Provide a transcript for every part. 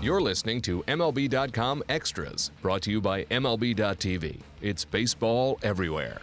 You're listening to MLB.com Extras, brought to you by MLB.tv. It's baseball everywhere.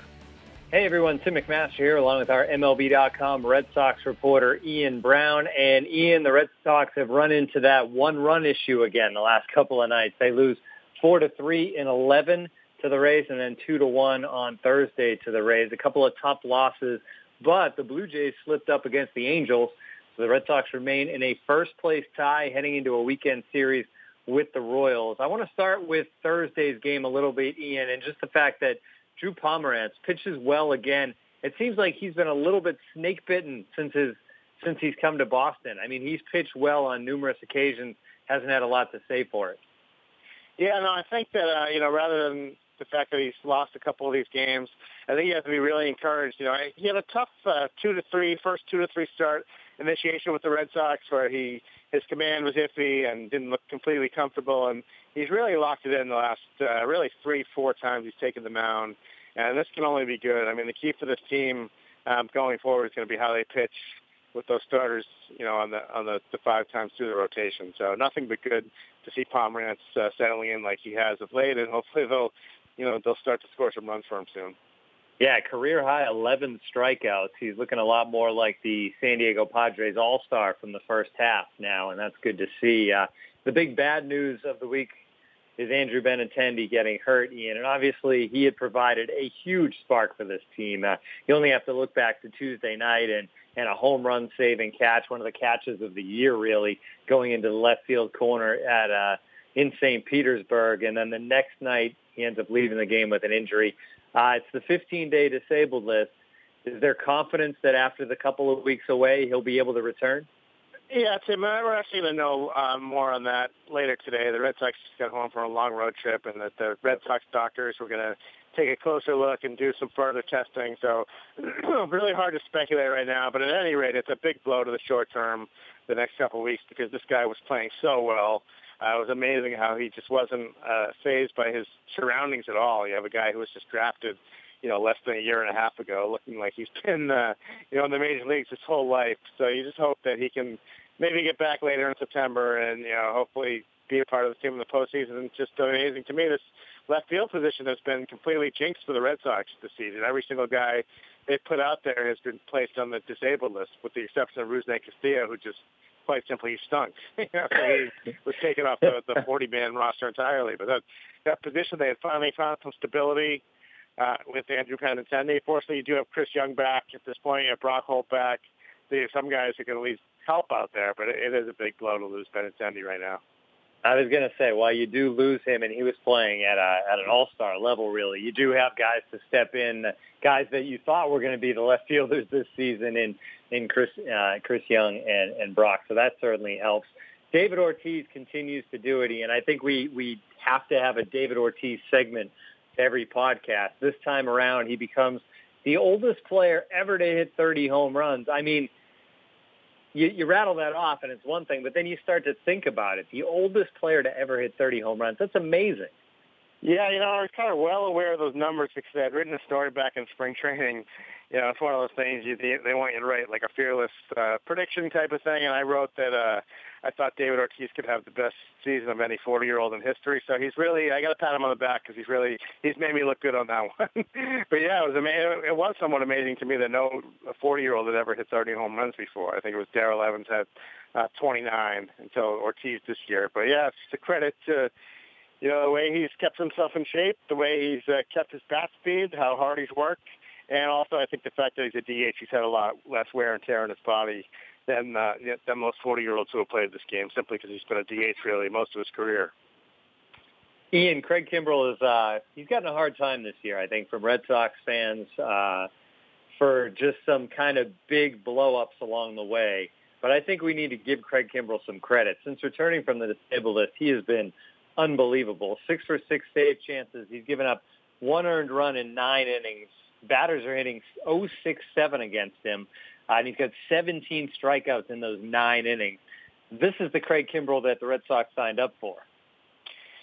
Hey everyone, Tim McMaster here, along with our MLB.com Red Sox reporter Ian Browne. And Ian, the Red Sox have run into that one-run issue again the last couple of nights. They lose four to three in 11 to the Rays, and then two to one on Thursday to the Rays. A couple of tough losses, but the Blue Jays slipped up against the Angels. So the Red Sox remain in a first-place tie heading into a weekend series with the Royals. I want to start with Thursday's game a little bit, Ian, and just the fact that Drew Pomeranz pitches well again. It seems like he's been a little bit snake bitten since his since he's come to Boston. I mean, he's pitched well on numerous occasions, hasn't had a lot to say for it. Yeah, no, I think that uh, you know rather than the fact that he's lost a couple of these games, I think he has to be really encouraged. You know, he had a tough uh, two to three, first two to three start initiation with the Red Sox where he his command was iffy and didn't look completely comfortable, and he's really locked it in the last uh, really three, four times he's taken the mound, and this can only be good. I mean, the key for this team um, going forward is going to be how they pitch with those starters, you know, on the on the, the five times through the rotation. So nothing but good to see Pomeranz uh, settling in like he has of late, and hopefully they'll, you know, they'll start to score some runs for him soon. Yeah, career high 11 strikeouts. He's looking a lot more like the San Diego Padres all-star from the first half now, and that's good to see. Uh, the big bad news of the week is Andrew Benintendi getting hurt, Ian, and obviously he had provided a huge spark for this team. Uh, you only have to look back to Tuesday night and, and a home run saving catch, one of the catches of the year, really, going into the left field corner at uh, in St. Petersburg, and then the next night he ends up leaving the game with an injury. Uh, it's the 15-day disabled list. Is there confidence that after the couple of weeks away, he'll be able to return? Yeah, Tim, we're actually going to know um, more on that later today. The Red Sox just got home from a long road trip, and that the Red Sox doctors were going to take a closer look and do some further testing. So really hard to speculate right now. But at any rate, it's a big blow to the short term the next couple of weeks because this guy was playing so well. Uh, it was amazing how he just wasn't uh, phased by his surroundings at all. You have a guy who was just drafted, you know, less than a year and a half ago, looking like he's been, uh, you know, in the major leagues his whole life. So you just hope that he can maybe get back later in September and, you know, hopefully be a part of the team in the postseason. Just amazing to me, this left field position has been completely jinxed for the Red Sox this season. Every single guy they put out there has been placed on the disabled list, with the exception of Rusney Castillo, who just quite simply he stunk. so he was taken off the, the 40-man roster entirely. But that, that position, they had finally found some stability uh, with Andrew Benintendi. Fortunately, you do have Chris Young back at this point. You have Brock Holt back. Have some guys who can at least help out there, but it, it is a big blow to lose Benintendi right now. I was going to say, while you do lose him, and he was playing at a, at an all-star level, really, you do have guys to step in, guys that you thought were going to be the left fielders this season in in Chris uh, Chris Young and, and Brock. So that certainly helps. David Ortiz continues to do it, and I think we we have to have a David Ortiz segment every podcast. This time around, he becomes the oldest player ever to hit 30 home runs. I mean you, you rattle that off and it's one thing, but then you start to think about it. The oldest player to ever hit 30 home runs. That's amazing. Yeah, you know, I was kind of well aware of those numbers because I had written a story back in spring training. You know, it's one of those things you, they want you to write like a fearless uh, prediction type of thing, and I wrote that uh, I thought David Ortiz could have the best season of any 40-year-old in history. So he's really, I got to pat him on the back because he's really, he's made me look good on that one. but yeah, it was amazing. It was somewhat amazing to me that no 40-year-old had ever hit 30 home runs before. I think it was Darrell Evans had uh, 29 until Ortiz this year. But yeah, it's a credit to you know, the way he's kept himself in shape, the way he's uh, kept his bat speed, how hard he's worked, and also I think the fact that he's a DH, he's had a lot less wear and tear in his body than uh, than most 40-year-olds who have played this game, simply because he's been a DH really most of his career. Ian, Craig Kimbrel is uh, he's gotten a hard time this year, I think, from Red Sox fans uh, for just some kind of big blow-ups along the way. But I think we need to give Craig Kimbrel some credit. Since returning from the disabled list, he has been unbelievable. Six for six save chances. He's given up one earned run in nine innings. Batters are hitting 067 against him. Uh, and he's got 17 strikeouts in those nine innings. This is the Craig Kimbrel that the Red Sox signed up for.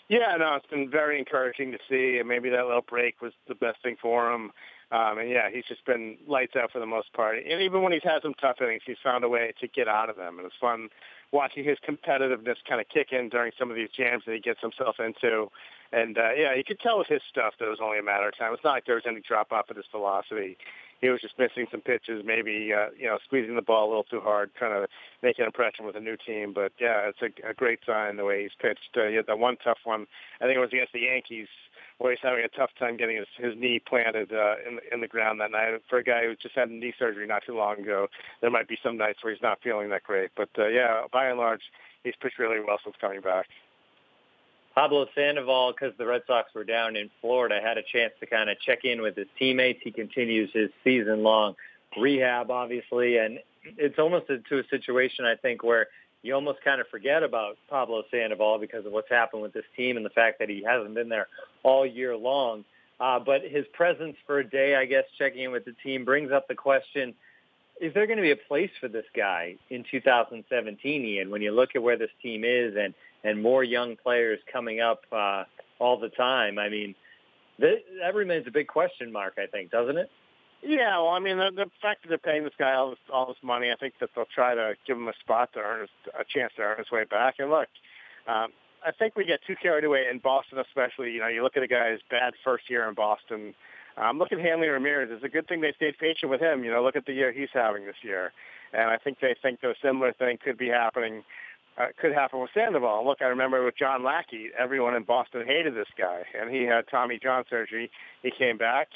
Yeah, no, it's been very encouraging to see. And maybe that little break was the best thing for him. Um, and yeah, he's just been lights out for the most part. And even when he's had some tough innings, he's found a way to get out of them. And it's fun watching his competitiveness kind of kick in during some of these jams that he gets himself into. And uh, yeah, you could tell with his stuff that it was only a matter of time. It's not like there was any drop off in his velocity. He was just missing some pitches, maybe uh, you know squeezing the ball a little too hard, trying to make an impression with a new team. But yeah, it's a, a great sign the way he's pitched. Uh, he had that one tough one. I think it was against the Yankees where he's having a tough time getting his, his knee planted uh, in, in the ground that night. For a guy who just had knee surgery not too long ago, there might be some nights where he's not feeling that great. But uh, yeah, by and large, he's pitched really well since coming back. Pablo Sandoval, because the Red Sox were down in Florida, had a chance to kind of check in with his teammates. He continues his season-long rehab, obviously, and it's almost to a situation, I think, where you almost kind of forget about Pablo Sandoval because of what's happened with this team and the fact that he hasn't been there all year long. Uh, but his presence for a day, I guess, checking in with the team brings up the question, is there going to be a place for this guy in 2017, Ian, when you look at where this team is and, and more young players coming up uh, all the time? I mean, that, that remains a big question mark, I think, doesn't it? Yeah, well, I mean, the, the fact that they're paying this guy all this, all this money, I think that they'll try to give him a spot to earn his, a chance to earn his way back. And look, um, I think we get too carried away in Boston, especially. You know, you look at a guy's bad first year in Boston. Um, look at Hanley Ramirez. It's a good thing they stayed patient with him. You know, look at the year he's having this year, and I think they think a similar thing could be happening. Uh, could happen with Sandoval. Look, I remember with John Lackey, everyone in Boston hated this guy, and he had Tommy John surgery. He came back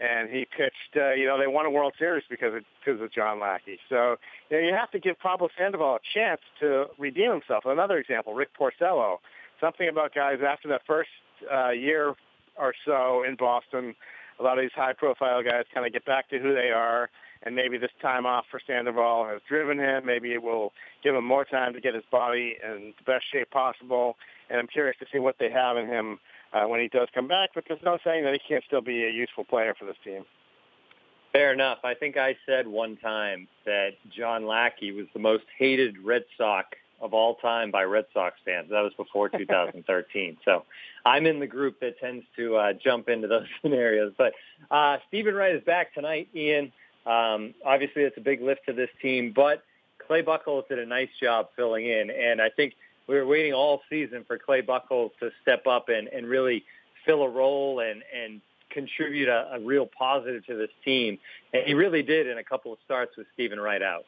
and he pitched. Uh, you know, they won a World Series because of because of John Lackey. So you know, you have to give Pablo Sandoval a chance to redeem himself. Another example, Rick Porcello. Something about guys after that first uh, year or so in Boston, a lot of these high-profile guys kind of get back to who they are. And maybe this time off for Sandoval has driven him. Maybe it will give him more time to get his body in the best shape possible. And I'm curious to see what they have in him uh, when he does come back, but there's no saying that he can't still be a useful player for this team. Fair enough. I think I said one time that John Lackey was the most hated Red Sox of all time by Red Sox fans. That was before 2013. so I'm in the group that tends to uh, jump into those scenarios. But uh, Steven Wright is back tonight, Ian. Um, obviously, it's a big lift to this team, but Clay Buchholz did a nice job filling in. And I think we were waiting all season for Clay Buchholz to step up and, and really fill a role and, and contribute a, a real positive to this team. And he really did in a couple of starts with Steven Wright out.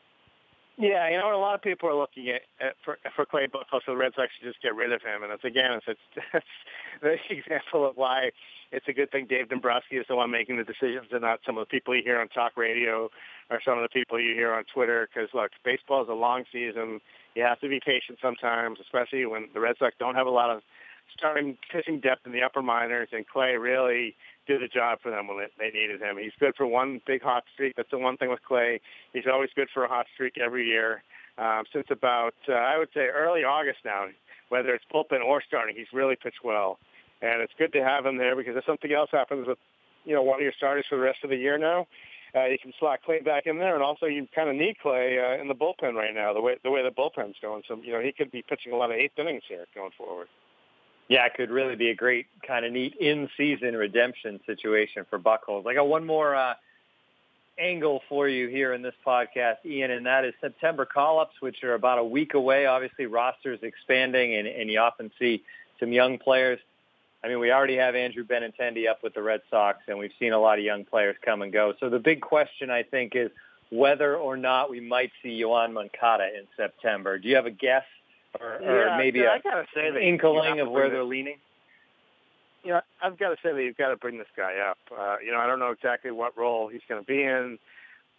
Yeah, you know, a lot of people are looking at, at for for Clay Buchholz, so the Red Sox should just get rid of him. And it's again, it's, it's, it's the example of why it's a good thing Dave Dombrowski is the one making the decisions, and not some of the people you hear on talk radio or some of the people you hear on Twitter. Because look, baseball is a long season you have to be patient sometimes, especially when the Red Sox don't have a lot of starting pitching depth in the upper minors, and Clay really did the job for them when they needed him. He's good for one big hot streak. That's the one thing with Clay. He's always good for a hot streak every year. Um, since about, uh, I would say, early August now, whether it's bullpen or starting, he's really pitched well. And it's good to have him there because if something else happens with, you know, one of your starters for the rest of the year now, uh, you can slot Clay back in there, and also you kind of need Clay uh, in the bullpen right now. The way the way the bullpen's going, so you know he could be pitching a lot of eighth innings here going forward. Yeah, it could really be a great kind of neat in-season redemption situation for Buchholz. I got one more uh, angle for you here in this podcast, Ian, and that is September call-ups, which are about a week away. Obviously, rosters expanding, and, and you often see some young players I mean, we already have Andrew Benintendi up with the Red Sox, and we've seen a lot of young players come and go. So the big question, I think, is whether or not we might see Yoan Moncada in September. Do you have a guess or, yeah, or maybe yeah, a, I gotta say an inkling of where they're leaning? You know, I've got to say that you've got to bring this guy up. Uh, you know, I don't know exactly what role he's going to be in,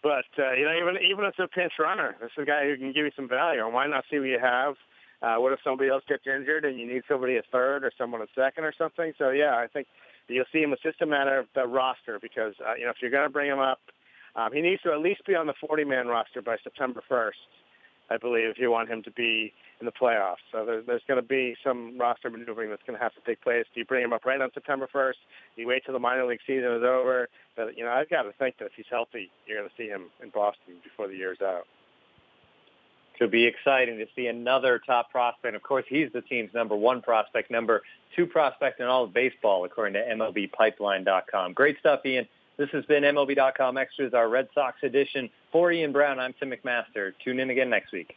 but uh, you know, even even as a pinch runner, this is a guy who can give you some value. And why not see what you have? Uh, what if somebody else gets injured and you need somebody at third or someone at second or something? So yeah, I think you'll see him. It's just a matter of the roster because uh, you know if you're going to bring him up, um, he needs to at least be on the 40-man roster by September 1st, I believe, if you want him to be in the playoffs. So there, there's going to be some roster maneuvering that's going to have to take place. Do you bring him up right on September 1st? Do you wait till the minor league season is over? But you know, I've got to think that if he's healthy, you're going to see him in Boston before the year's out could be exciting to see another top prospect. Of course, he's the team's number one prospect, number two prospect in all of baseball, according to MLBpipeline.com. Great stuff, Ian. This has been MLB.com Extras, our Red Sox edition. For Ian Browne, I'm Tim McMaster. Tune in again next week.